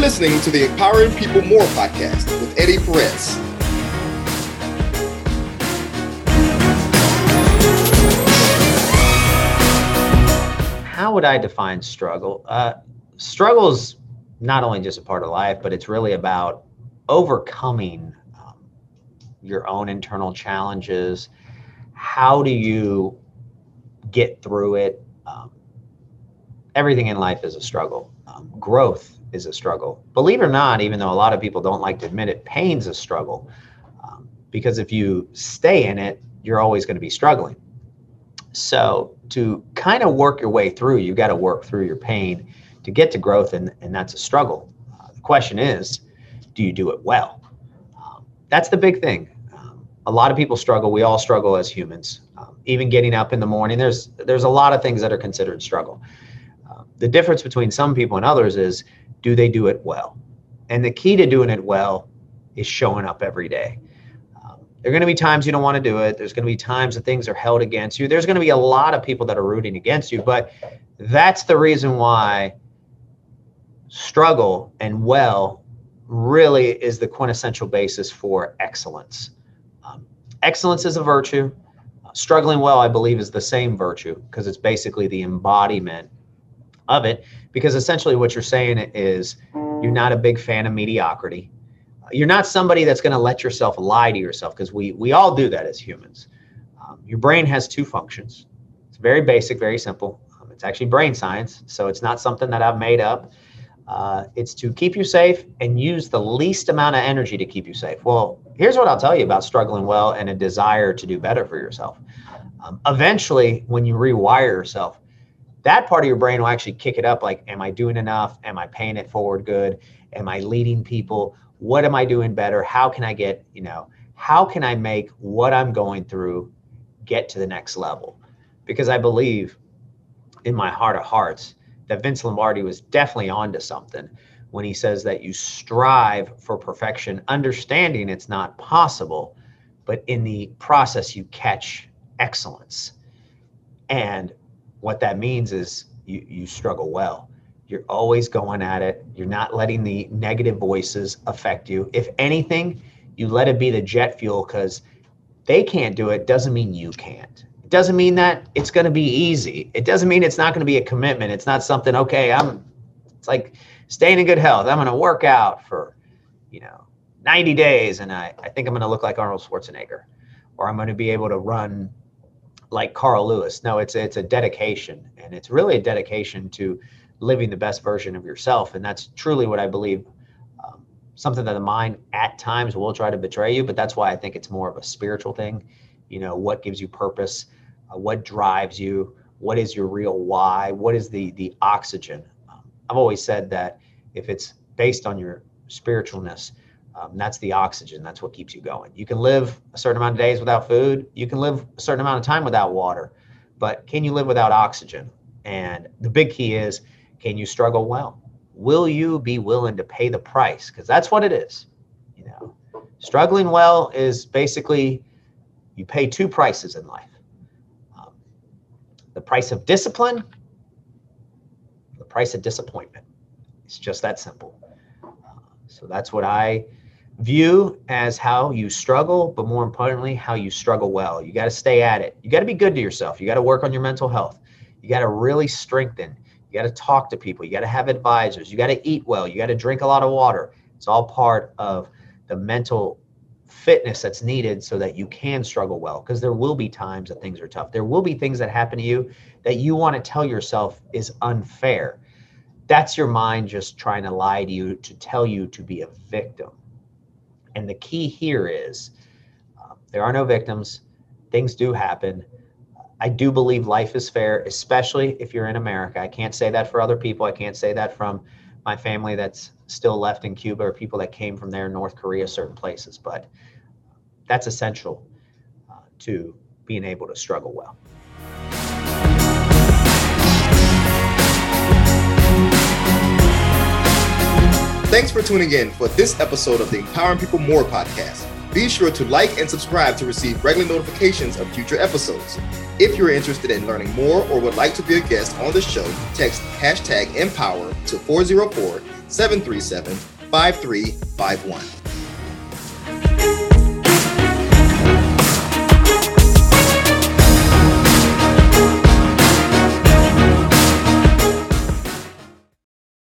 listening to the Empowering People More podcast with Eddie Perez. How would I define struggle? Uh, struggle is not only just a part of life, but it's really about overcoming um, your own internal challenges. How do you get through it? Um, everything in life is a struggle. Um, growth is a struggle. Believe it or not, even though a lot of people don't like to admit it, pain's a struggle. Um, because if you stay in it, you're always going to be struggling. So to kind of work your way through, you've got to work through your pain to get to growth, and, and that's a struggle. Uh, the question is, do you do it well? Um, that's the big thing. Um, a lot of people struggle. We all struggle as humans. Um, even getting up in the morning, there's there's a lot of things that are considered struggle the difference between some people and others is do they do it well? And the key to doing it well is showing up every day. Um, there are going to be times you don't want to do it. There's going to be times that things are held against you. There's going to be a lot of people that are rooting against you, but that's the reason why struggle and well really is the quintessential basis for excellence. Um, excellence is a virtue. Uh, struggling well, I believe, is the same virtue because it's basically the embodiment of it because essentially what you're saying is you're not a big fan of mediocrity. You're not somebody that's going to let yourself lie to yourself because we we all do that as humans. Um, your brain has two functions. It's very basic, very simple. Um, it's actually brain science, so it's not something that I've made up. Uh, it's to keep you safe and use the least amount of energy to keep you safe. Well, here's what I'll tell you about struggling well and a desire to do better for yourself. Um, eventually, when you rewire yourself, that part of your brain will actually kick it up like am i doing enough? Am i paying it forward good? Am i leading people? What am i doing better? How can i get you know how can i make what i'm going through get to the next level? Because i believe in my heart of hearts that vince lombardi was definitely onto something when he says that you strive for perfection understanding it's not possible but in the process you catch excellence. And what that means is you, you struggle well. You're always going at it. You're not letting the negative voices affect you. If anything, you let it be the jet fuel because they can't do it, doesn't mean you can't. It doesn't mean that it's going to be easy. It doesn't mean it's not going to be a commitment. It's not something, okay, I'm, it's like staying in good health. I'm going to work out for, you know, 90 days and I, I think I'm going to look like Arnold Schwarzenegger or I'm going to be able to run like Carl Lewis. No, it's it's a dedication, and it's really a dedication to living the best version of yourself, and that's truly what I believe. Um, something that the mind at times will try to betray you, but that's why I think it's more of a spiritual thing. You know, what gives you purpose, uh, what drives you, what is your real why, what is the the oxygen. Um, I've always said that if it's based on your spiritualness, um, that's the oxygen. That's what keeps you going. You can live a certain amount of days without food. You can live a certain amount of time without water. But can you live without oxygen? And the big key is can you struggle well? Will you be willing to pay the price? Because that's what it is. You know, struggling well is basically you pay two prices in life um, the price of discipline, the price of disappointment. It's just that simple. Uh, so that's what I view as how you struggle, but more importantly, how you struggle well. You got to stay at it. You got to be good to yourself. You got to work on your mental health. You got to really strengthen. You got to talk to people. You got to have advisors. You got to eat well. You got to drink a lot of water. It's all part of the mental fitness that's needed so that you can struggle well because there will be times that things are tough. There will be things that happen to you that you want to tell yourself is unfair. That's your mind just trying to lie to you to tell you to be a victim and the key here is uh, there are no victims. Things do happen. I do believe life is fair, especially if you're in America. I can't say that for other people. I can't say that from my family that's still left in Cuba or people that came from there, North Korea, certain places. But that's essential uh, to being able to struggle well. Thanks for tuning in for this episode of the Empowering People More podcast. Be sure to like and subscribe to receive regular notifications of future episodes. If you're interested in learning more or would like to be a guest on the show, text hashtag Empower to 404 737 5351.